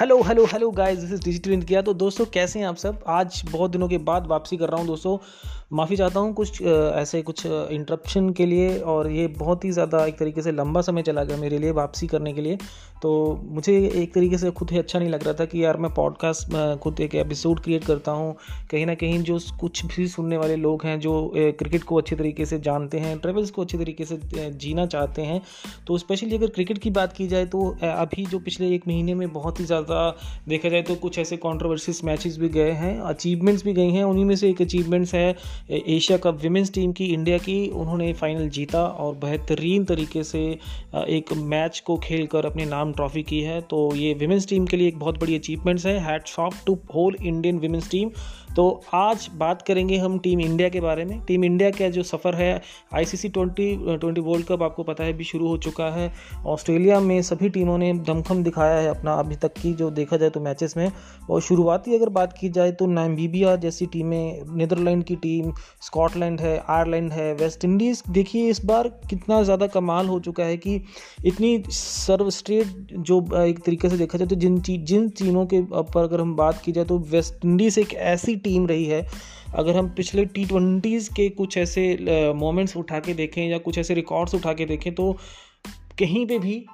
Hello hello hello guys this is digital India तो दोस्तों, कैसे हैं आप सब? आज बहुत दिनों के बाद वापसी कर रहा हूँ, दोस्तों। माफ़ी चाहता हूँ, कुछ ऐसे कुछ इंटरप्शन के लिए और ये बहुत ही ज़्यादा एक तरीके से लंबा समय चला गया मेरे लिए वापसी करने के लिए। तो मुझे एक तरीके से खुद ही अच्छा नहीं लग रहा था कि यार मैं पॉडकास्ट खुद एक एपिसोड क्रिएट करता हूँ। कहीं ना कहीं जो कुछ भी सुनने वाले लोग हैं जो क्रिकेट को अच्छे तरीके से जानते हैं ट्रेवल्स को अच्छे तरीके से जीना चाहते हैं तो स्पेशली अगर क्रिकेट की बात की जाए तो अभी जो पिछले एक महीने में बहुत ही ज़्यादा देखा जाए तो कुछ ऐसे कॉन्ट्रोवर्सीज मैचेस भी गए हैं अचीवमेंट्स भी गई हैं, उन्हीं में से एक अचीवमेंट्स है एशिया कप विमेंस टीम की इंडिया की उन्होंने फाइनल जीता और बेहतरीन तरीके से एक मैच को खेल कर अपने नाम ट्रॉफी की है। तो ये विमेंस टीम के लिए एक बहुत बड़ी अचीवमेंट्स है। Hats off to whole Indian women's team तो आज बात करेंगे हम टीम इंडिया के बारे में। टीम इंडिया का जो सफ़र है ICC twenty twenty world cup आपको पता है भी शुरू हो चुका है। ऑस्ट्रेलिया में सभी टीमों ने दमखम दिखाया है अपना, अभी तक की जो देखा जाए तो मैचेस में। और शुरुआती अगर बात की जाए तो नाइमीबिया जैसी टीमें नीदरलैंड की टीम स्कॉटलैंड है आयरलैंड है वेस्ट इंडीज़ देखिए इस बार कितना ज़्यादा कमाल हो चुका है कि इतनी सर्वस्ट्रेट जो, एक तरीके से देखा जाए तो जिन जिन टीमों के पर अगर हम बात की जाए तो वेस्ट इंडीज़ एक ऐसी रही है। अगर हम पिछले टी ट्वेंटीज़ के कुछ ऐसे मोमेंट्स उठा के देखें या कुछ ऐसे रिकॉर्ड्स उठा के देखें तो कहीं पे भी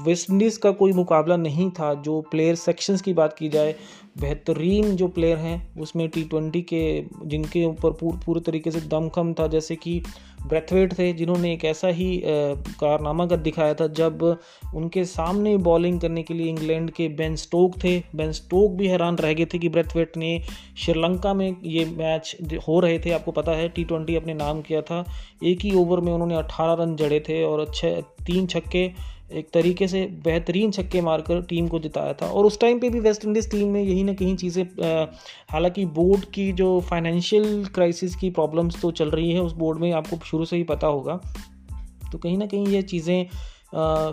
वेस्ट इंडीज़ का कोई मुकाबला नहीं था, जो प्लेयर सेक्शंस की बात की जाए बेहतरीन जो प्लेयर हैं, उसमें टी ट्वेंटी के, जिनके ऊपर पूरे पूरे तरीके से दमखम था, जैसे कि ब्रेथवेट थे, जिन्होंने एक ऐसा ही कारनामा कर दिखाया था, जब उनके सामने बॉलिंग करने के लिए इंग्लैंड के बेन स्टोक थे। बेन स्टोक भी हैरान रह गए थे कि ब्रेथवेट ने श्रीलंका में ये मैच हो रहे थे। आपको पता है टी ट्वेंटी अपने नाम किया था। एक ही ओवर में उन्होंने अट्ठारह रन जड़े थे और अच्छे तीन छक्के एक तरीके से बेहतरीन छक्के मारकर टीम को जिताया था। और उस टाइम पे भी वेस्ट इंडीज़ टीम में यही ना कहीं चीज़ें हालाँकि बोर्ड की जो फाइनेंशियल क्राइसिस की प्रॉब्लम्स तो चल रही है, उस बोर्ड में आपको शुरू से ही पता होगा। तो कहीं ना कहीं ये चीज़ें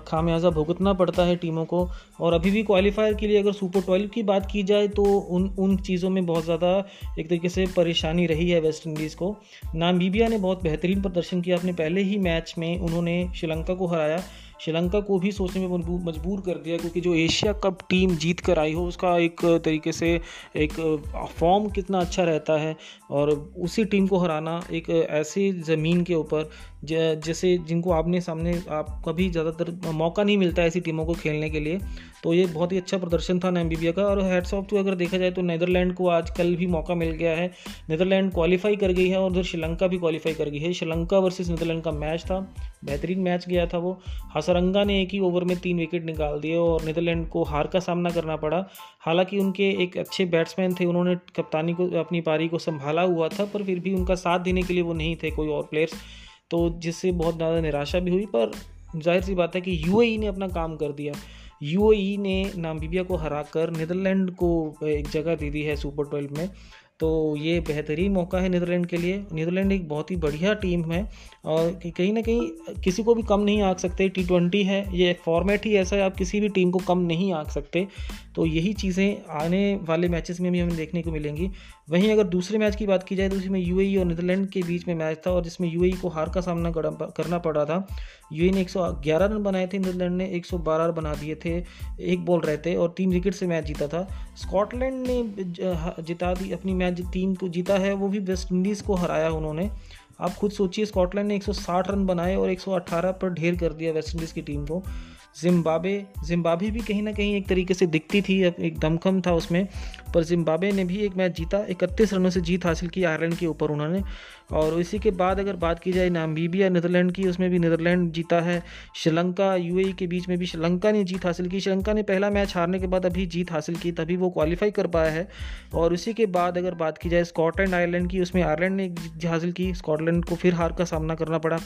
खामियाजा भुगतना पड़ता है टीमों को। और अभी भी क्वालिफायर के लिए अगर सुपर ट्वेल्व की बात की जाए तो उन उन चीज़ों में बहुत ज़्यादा एक तरीके से परेशानी रही है वेस्ट इंडीज़ को। नामीबिया ने बहुत बेहतरीन प्रदर्शन किया। अपने पहले ही मैच में उन्होंने श्रीलंका को हराया। श्रीलंका को भी सोचने में मजबूर कर दिया क्योंकि जो एशिया कप टीम जीत कर आई हो, उसका एक तरीके से एक फॉर्म कितना अच्छा रहता है और उसी टीम को हराना एक ऐसी ज़मीन के ऊपर जैसे जिनको आपने सामने आप कभी ज़्यादातर मौका नहीं मिलता ऐसी टीमों को खेलने के लिए। तो ये बहुत ही अच्छा प्रदर्शन था नामीबिया का। और हेड्स ऑफ़ टू अगर देखा जाए तो नीदरलैंड को आज कल भी मौका मिल गया है। नीदरलैंड क्वालिफाई कर गई है और उधर श्रीलंका भी क्वालिफाई कर गई है। श्रीलंका वर्सेस नीदरलैंड का मैच था। बेहतरीन मैच गया था वो। हसरंगा ने एक ही ओवर में तीन विकेट निकाल दिए और नीदरलैंड को हार का सामना करना पड़ा। हालाँकि उनके एक अच्छे बैट्समैन थे। उन्होंने कप्तानी को, अपनी पारी को संभाला हुआ था, पर फिर भी उनका साथ देने के लिए वो नहीं थे कोई और प्लेयर्स तो जिससे बहुत ज़्यादा निराशा भी हुई, पर ज़ाहिर सी बात है कि यूएई ने अपना काम कर दिया। यू ने नामीबिया को हराकर नीदरलैंड को एक जगह दे दी है सुपर ट्वेल्व में। तो ये बेहतरीन मौका है नीदरलैंड के लिए। नीदरलैंड एक बहुत ही बढ़िया टीम है। और कहीं ना कहीं किसी को भी कम नहीं आंक सकते टी ट्वेंटी है, ये फॉर्मेट ही ऐसा है, आप किसी भी टीम को कम नहीं आंक सकते। तो यही चीज़ें आने वाले मैचेस में भी हमें देखने को मिलेंगी। वहीं अगर दूसरे मैच की बात की जाए तो उसमें यू और नीदरलैंड के बीच में मैच था और जिसमें यू को हार का सामना करना पड़ा था। यू ने 111 रन बनाए थे नीदरलैंड ने 112 रन बना दिए थे, एक बॉल रहते और तीन विकेट से मैच जीता था। स्कॉटलैंड ने जिता दी, अपनी मैच टीम को जीता है, वो भी वेस्ट इंडीज़ को हराया उन्होंने। आप खुद सोचिए, स्कॉटलैंड ने 160 रन बनाए और 118 पर ढेर कर दिया वेस्ट इंडीज़ की टीम को। जिम्बाबे जिम्बाबे भी कहीं ना कहीं एक तरीके से दिखती थी, एक दमखम था उसमें। पर जिम्बाबे ने भी एक मैच जीता, इकतीस रनों से जीत हासिल की आयरलैंड के ऊपर उन्होंने। और इसी के बाद अगर बात की जाए नामीबिया, नीदरलैंड की, उसमें भी नीदरलैंड जीता है। श्रीलंका, यूएई के बीच में भी श्रीलंका ने जीत हासिल की। श्रीलंका ने पहला मैच हारने के बाद अभी जीत हासिल की, तभी वो क्वालिफाई कर पाया है। और इसी के बाद अगर बात की जाए स्कॉटलैंड, आयरलैंड की, उसमें आयरलैंड ने जीत हासिल की। स्कॉटलैंड को फिर हार का सामना करना पड़ा।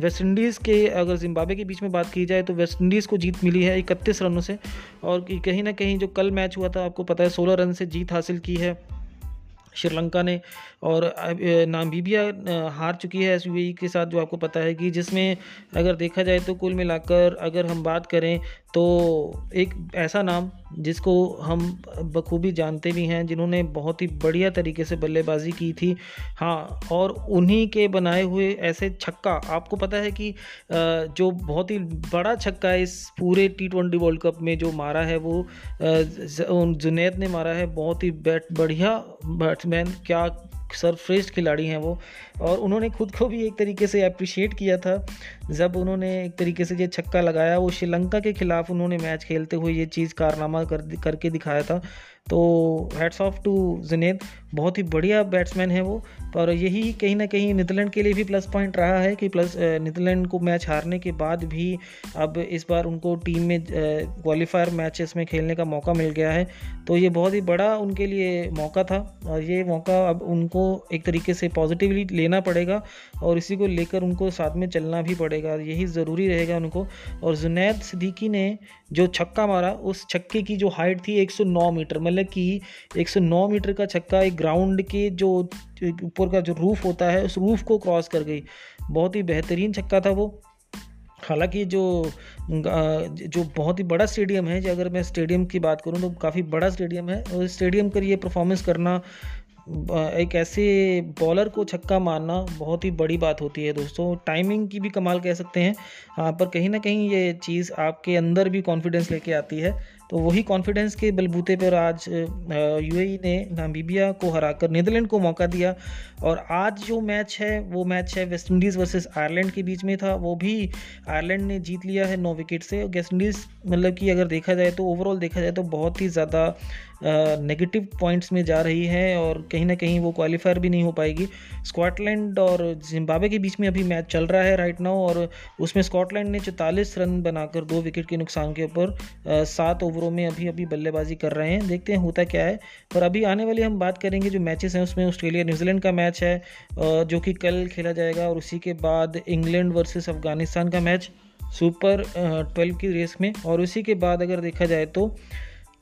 वेस्ट इंडीज़ के, अगर जिम्बाबे के बीच में बात की जाए तो वेस्ट इंडीज़ को जीत मिली है इकतीस रनों से। और कहीं ना कहीं जो कल मैच हुआ था, आपको पता है, सोलह रन से जीत हासिल की है श्रीलंका ने। और नामबीबिया हार चुकी है एस के साथ, जो आपको पता है कि जिसमें अगर देखा जाए तो कुल मिलाकर अगर हम बात करें तो एक ऐसा नाम जिसको हम बखूबी जानते भी हैं, जिन्होंने बहुत ही बढ़िया तरीके से बल्लेबाजी की थी। हाँ और उन्हीं के बनाए हुए ऐसे छक्का, आपको पता है कि जो बहुत ही बड़ा छक्का इस पूरे टी ट्वेंटी वर्ल्ड कप में जो मारा है, वो जुनैद ने मारा है। बहुत ही बैट, बढ़िया बैट्समैन, क्या सरफ्रेस्ट खिलाड़ी हैं वो। और उन्होंने खुद को भी एक तरीके से अप्रिशिएट किया था। जब उन्होंने एक तरीके से ये छक्का लगाया, वो श्रीलंका के खिलाफ उन्होंने मैच खेलते हुए ये चीज़ कारनामा कर, करके दिखाया था। तो हेड्स ऑफ़ टू जुनेद बहुत ही बढ़िया बैट्समैन है वो। और यही कहीं ना कहीं नीदरलैंड के लिए भी प्लस पॉइंट रहा है कि प्लस नीदरलैंड को मैच हारने के बाद भी अब इस बार उनको टीम में क्वालिफायर मैचेस में खेलने का मौका मिल गया है। तो ये बहुत ही बड़ा उनके लिए मौका था और ये मौका अब उनको एक तरीके से पॉजिटिवली लेना पड़ेगा और इसी को लेकर उनको साथ में चलना भी पड़ेगा। यही ज़रूरी रहेगा उनको। और जुनैद सिद्दीकी ने जो छक्का मारा, उस छक्के की जो हाइट थी 109 मीटर मतलब कि 109 मीटर का छक्का एक ग्राउंड के जो ऊपर का जो रूफ होता है, उस रूफ को क्रॉस कर गई। बहुत ही बेहतरीन छक्का था वो। हालाँकि जो जो बहुत ही बड़ा स्टेडियम है, अगर मैं स्टेडियम की बात करूँ तो काफ़ी बड़ा स्टेडियम है, और स्टेडियम पर ये परफॉर्मेंस करना एक ऐसे बॉलर को छक्का मारना बहुत ही बड़ी बात होती है दोस्तों। टाइमिंग की भी कमाल कह सकते हैं। हाँ पर कहीं ना कहीं ये चीज़ आपके अंदर भी कॉन्फिडेंस लेके आती है। तो वही कॉन्फिडेंस के बलबूते पर आज यूएई ने नामीबिया को हराकर नीदरलैंड को मौका दिया। और आज जो मैच है, वो मैच है वेस्ट इंडीज़ वर्सेस आयरलैंड के बीच में था। वो भी आयरलैंड ने जीत लिया है नौ विकेट से। वेस्ट इंडीज़ मतलब कि अगर देखा जाए तो ओवरऑल देखा जाए तो बहुत ही ज़्यादा नेगेटिव पॉइंट्स में जा रही है और कहीं ना कहीं वो क्वालिफायर भी नहीं हो पाएगी। स्कॉटलैंड और जिम्बाब्वे के बीच में अभी मैच चल रहा है राइट नाउ और उसमें स्कॉटलैंड ने चौतालीस रन बनाकर दो विकेट के नुकसान के ऊपर सात ओवरों में अभी अभी बल्लेबाजी कर रहे हैं। देखते हैं, होता क्या है। और अभी आने वाली हम बात करेंगे जो मैचेस हैं उसमें ऑस्ट्रेलिया न्यूजीलैंड का मैच है जो कि कल खेला जाएगा और उसी के बाद इंग्लैंड वर्सेस अफ़गानिस्तान का मैच सुपर ट्वेल्व की रेस में। और उसी के बाद अगर देखा जाए तो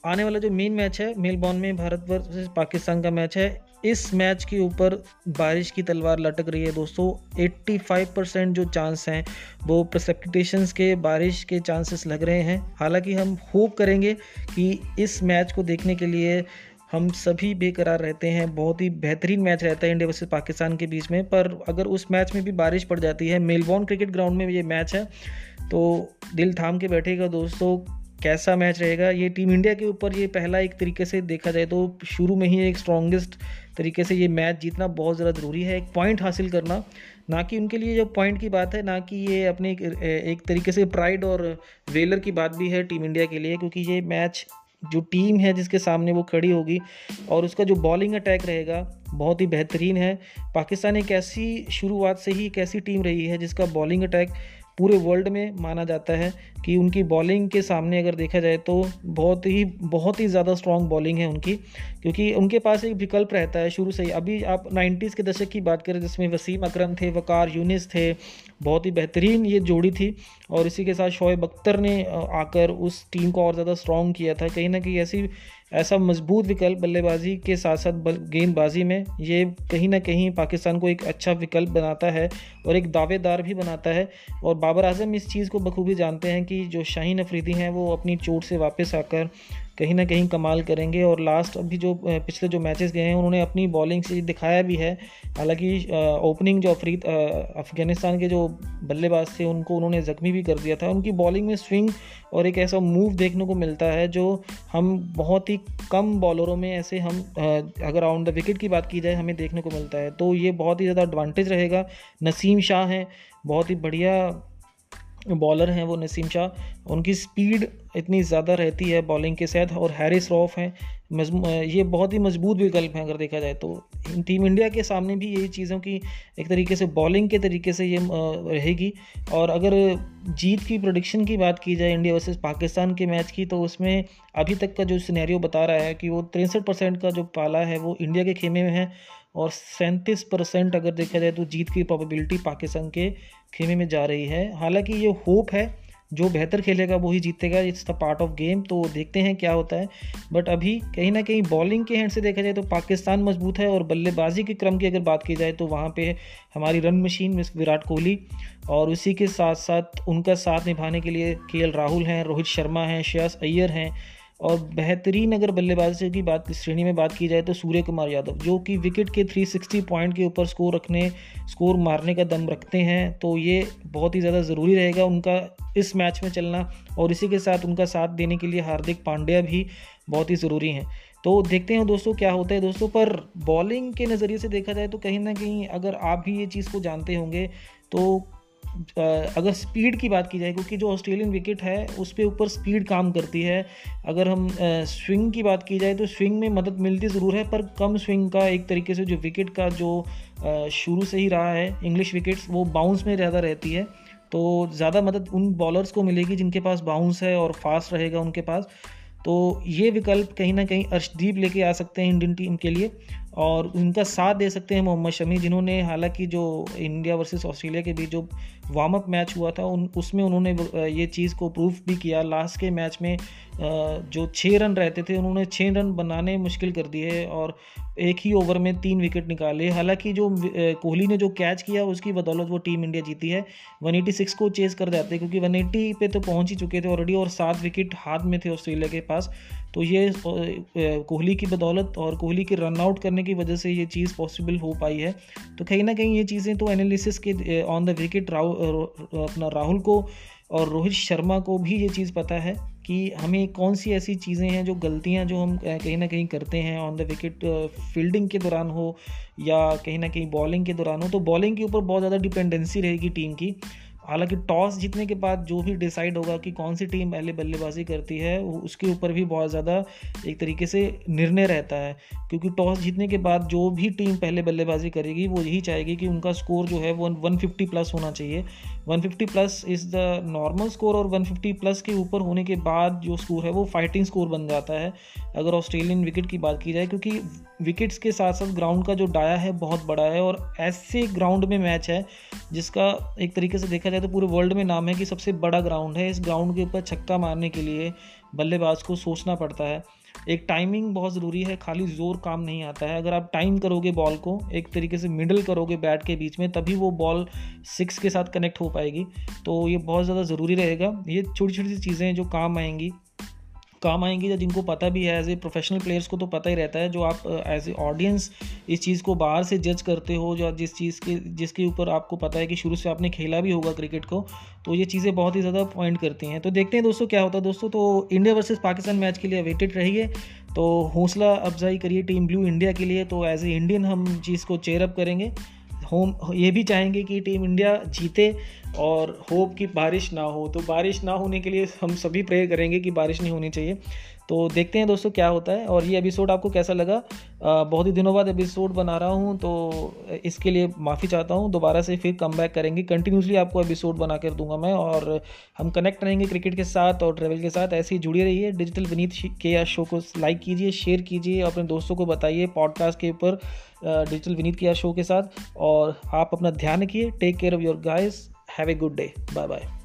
आने वाला जो मेन मैच है मेलबॉर्न में भारत वर्सेस पाकिस्तान का मैच है। इस मैच के ऊपर बारिश की तलवार लटक रही है दोस्तों। 85 परसेंट जो चांस हैं, वो प्रसेप्टेशंस के, बारिश के चांसेस लग रहे हैं। हालाँकि हम होप करेंगे कि इस मैच को देखने के लिए हम सभी बेकरार रहते हैं। बहुत ही बेहतरीन मैच रहता है इंडिया वर्सेस पाकिस्तान के बीच में। पर अगर उस मैच में भी बारिश पड़ जाती है मेलबॉर्न क्रिकेट ग्राउंड में ये मैच है तो दिल थाम के बैठेगा दोस्तों। कैसा मैच रहेगा? ये टीम इंडिया के ऊपर ये पहला एक तरीके से देखा जाए तो शुरू में ही एक स्ट्रॉन्गेस्ट तरीके से ये मैच जीतना बहुत ज़्यादा ज़रूरी है। एक पॉइंट हासिल करना ना कि उनके लिए जो पॉइंट की बात है ना कि ये अपने एक, एक तरीके से प्राइड और वेलर की बात भी है टीम इंडिया के लिए क्योंकि ये मैच जो टीम है जिसके सामने वो खड़ी होगी और उसका जो बॉलिंग अटैक रहेगा बहुत ही बेहतरीन है। पाकिस्तान एक ऐसी शुरुआत से ही एक ऐसी टीम रही है जिसका बॉलिंग अटैक पूरे वर्ल्ड में माना जाता है। कि उनकी बॉलिंग के सामने अगर देखा जाए तो बहुत ही बहुत ही ज़्यादा स्ट्रॉन्ग बॉलिंग है उनकी, क्योंकि उनके पास एक विकल्प रहता है शुरू से ही। अभी आप 90s के दशक की बात करें, जिसमें वसीम अकरम थे, वकार यूनिस थे, बहुत ही बेहतरीन ये जोड़ी थी और इसी के साथ शोएब अख्तर ने आकर उस टीम को और ज़्यादा स्ट्रॉन्ग किया था। कहीं ना कहीं ऐसी, ऐसा मज़बूत विकल्प बल्लेबाजी के साथ साथ गेंदबाजी में, ये कहीं ना कहीं पाकिस्तान को एक अच्छा विकल्प बनाता है और एक दावेदार भी बनाता है। और बाबर आज़म इस चीज़ को बखूबी जानते हैं कि जो शाहीन अफरीदी हैं, वो अपनी चोट से वापस आकर कहीं ना कहीं कमाल करेंगे। और लास्ट अभी जो पिछले जो मैचेस गए हैं, उन्होंने अपनी बॉलिंग से दिखाया भी है। हालाँकि ओपनिंग जो अफरीद अफ़गानिस्तान के जो बल्लेबाज थे, उनको उन्होंने ज़ख्मी भी कर दिया था। उनकी बॉलिंग में स्विंग और एक ऐसा मूव देखने को मिलता है, जो हम बहुत ही कम बॉलरों में ऐसे हम अगर ऑन द विकेट की बात की जाए, हमें देखने को मिलता है। तो ये बहुत ही ज़्यादा एडवांटेज रहेगा। नसीम शाह हैं, बहुत ही बढ़िया बॉलर हैं वो नसीम शाह। उनकी स्पीड इतनी ज़्यादा रहती है बॉलिंग के साथ और हैरिस रॉफ हैं। ये बहुत ही मज़बूत विकल्प हैं अगर देखा जाए तो। टीम इंडिया के सामने भी यही चीज़ों की एक तरीके से बॉलिंग के तरीके से ये रहेगी। और अगर जीत की प्रोडिक्शन की बात की जाए इंडिया वर्सेस पाकिस्तान के मैच की तो उसमें अभी तक का जो सिनेरियो बता रहा है कि वो तिरसठ परसेंट का जो पाला है वो इंडिया के खेमे में है। और सैंतीस परसेंट अगर देखा जाए तो जीत की प्रोबेबिलिटी पाकिस्तान के खेमे में जा रही है। हालाँकि ये होप है, जो बेहतर खेलेगा वो ही जीतेगा। It's the part of game तो देखते हैं क्या होता है। बट अभी कहीं ना कहीं बॉलिंग के हैंड से देखा जाए तो पाकिस्तान मज़बूत है और बल्लेबाजी के क्रम की अगर बात की जाए तो वहाँ पे हमारी run machine miss Virat Kohli और उसी के साथ साथ उनका साथ निभाने के लिए के राहुल हैं, रोहित शर्मा हैं, श्रेयस अय्यर हैं। और बेहतरीन अगर बल्लेबाजी की बात श्रेणी में बात की जाए तो सूर्य कुमार यादव, जो कि विकेट के 360 पॉइंट के ऊपर स्कोर रखने स्कोर मारने का दम रखते हैं तो ये बहुत ही ज़्यादा ज़रूरी रहेगा उनका इस मैच में चलना और इसी के साथ उनका साथ देने के लिए हार्दिक पांड्या भी बहुत ही ज़रूरी हैं। तो देखते हैं दोस्तों क्या होता है दोस्तों, पर बॉलिंग के नज़रिए से देखा जाए तो कहीं ना कहीं अगर आप भी ये चीज़ को जानते होंगे तो अगर स्पीड की बात की जाए, क्योंकि जो ऑस्ट्रेलियन विकेट है उस पर ऊपर स्पीड काम करती है। अगर हम स्विंग की बात की जाए तो स्विंग में मदद मिलती ज़रूर है, पर कम स्विंग का एक तरीके से जो विकेट का जो शुरू से ही रहा है इंग्लिश विकेट्स वो बाउंस में ज़्यादा रहती है। तो ज़्यादा मदद उन बॉलर्स को मिलेगी जिनके पास बाउंस है और फास्ट रहेगा उनके पास। तो ये विकल्प कहीं ना कहीं अर्शदीप लेके आ सकते हैं इंडियन टीम के लिए और उनका साथ दे सकते हैं मोहम्मद शमी, जिन्होंने हालाँकि जो इंडिया वर्सेस ऑस्ट्रेलिया के बीच जो वार्म अप मैच हुआ था, उन, उसमें उन्होंने ये चीज़ को प्रूफ भी किया। लास्ट के मैच में जो छः रन रहते थे, उन्होंने छः रन बनाने मुश्किल कर दिए और एक ही ओवर में तीन विकेट निकाले। हालाँकि जो कोहली ने जो कैच किया, उसकी बदौलत वो टीम इंडिया जीती है। 186 को चेस कर जाते क्योंकि 180 पे तो पहुँच ही चुके थे ऑलरेडी और सात विकेट हाथ में थे ऑस्ट्रेलिया के पास। तो ये कोहली की बदौलत और कोहली के रन आउट करने की वजह से ये चीज़ पॉसिबल हो पाई है। तो कहीं ना कहीं ये चीज़ें तो एनालिसिस के ऑन द विकेट अपना राहुल को और रोहित शर्मा को भी ये चीज़ पता है कि हमें कौन सी ऐसी चीज़ें हैं जो गलतियाँ जो हम कहीं ना कहीं करते हैं ऑन द विकेट फील्डिंग के दौरान हो या कहीं ना कहीं बॉलिंग के दौरान हो तो बॉलिंग के ऊपर बहुत ज़्यादा डिपेंडेंसी रहेगी टीम की। हालाँकि टॉस जीतने के बाद जो भी डिसाइड होगा कि कौन सी टीम पहले बल्लेबाजी करती है उसके ऊपर भी बहुत ज़्यादा एक तरीके से निर्णय रहता है। क्योंकि टॉस जीतने के बाद जो भी टीम पहले बल्लेबाजी करेगी, वो यही चाहेगी कि उनका स्कोर जो है वो वन फिफ्टी प्लस होना चाहिए। 150 plus is the normal score और 150 प्लस के ऊपर होने के बाद जो स्कोर है वो फाइटिंग स्कोर बन जाता है। अगर ऑस्ट्रेलियन विकेट की बात की जाए, क्योंकि विकेट्स के साथ साथ ग्राउंड का जो डाया है बहुत बड़ा है और ऐसे ग्राउंड में मैच है जिसका एक तरीके से देखा जाए तो पूरे वर्ल्ड में नाम है कि सबसे बड़ा ग्राउंड है। इस ग्राउंड के ऊपर छक्का मारने के लिए बल्लेबाज को सोचना पड़ता है। एक टाइमिंग बहुत ज़रूरी है, खाली ज़ोर काम नहीं आता है। अगर आप टाइम करोगे बॉल को, एक तरीके से मिडल करोगे बैट के बीच में, तभी वो बॉल सिक्स के साथ कनेक्ट हो पाएगी। तो ये बहुत ज़्यादा ज़रूरी रहेगा। ये छोटी छोटी सी चीज़ें हैं जो काम आएँगी। काम आएँगी या जिनको पता भी है एज ए प्रोफेशनल प्लेयर्स को तो पता ही रहता है, जो आप एज ए ऑडियंस इस चीज़ को बाहर से जज करते हो या जिस चीज़ के, जिसके ऊपर आपको पता है कि शुरू से आपने खेला भी होगा क्रिकेट को तो ये चीज़ें बहुत ही ज़्यादा पॉइंट करती हैं। तो देखते हैं दोस्तों क्या होता है दोस्तों तो इंडिया वर्सेज पाकिस्तान मैच के लिए वेटेड रहिए तो हौसला अफजाई करिए टीम ब्लू इंडिया के लिए तो एज ए इंडियन हम चीज़ को चेयरअप करेंगे। होम, ये भी चाहेंगे कि टीम इंडिया जीते और होप कि बारिश ना हो। तो बारिश ना होने के लिए हम सभी प्रेयर करेंगे कि बारिश नहीं होनी चाहिए। तो देखते हैं दोस्तों क्या होता है। और ये एपिसोड आपको कैसा लगा? आ, बहुत ही दिनों बाद एपिसोड बना रहा हूँ तो इसके लिए माफ़ी चाहता हूँ। दोबारा से फिर कम बैक करेंगे। कंटिन्यूसली आपको एपिसोड बना कर दूँगा मैं और हम कनेक्ट रहेंगे क्रिकेट के साथ और ट्रेवल के साथ। ऐसे ही जुड़ी रहिए। डिजिटल विनीत के या शो को लाइक कीजिए शेयर कीजिए अपने दोस्तों को बताइए पॉडकास्ट के ऊपर डिजिटल विनीत के या शो के साथ। और आप अपना ध्यान रखिए। Take care of your guys have a good day bye bye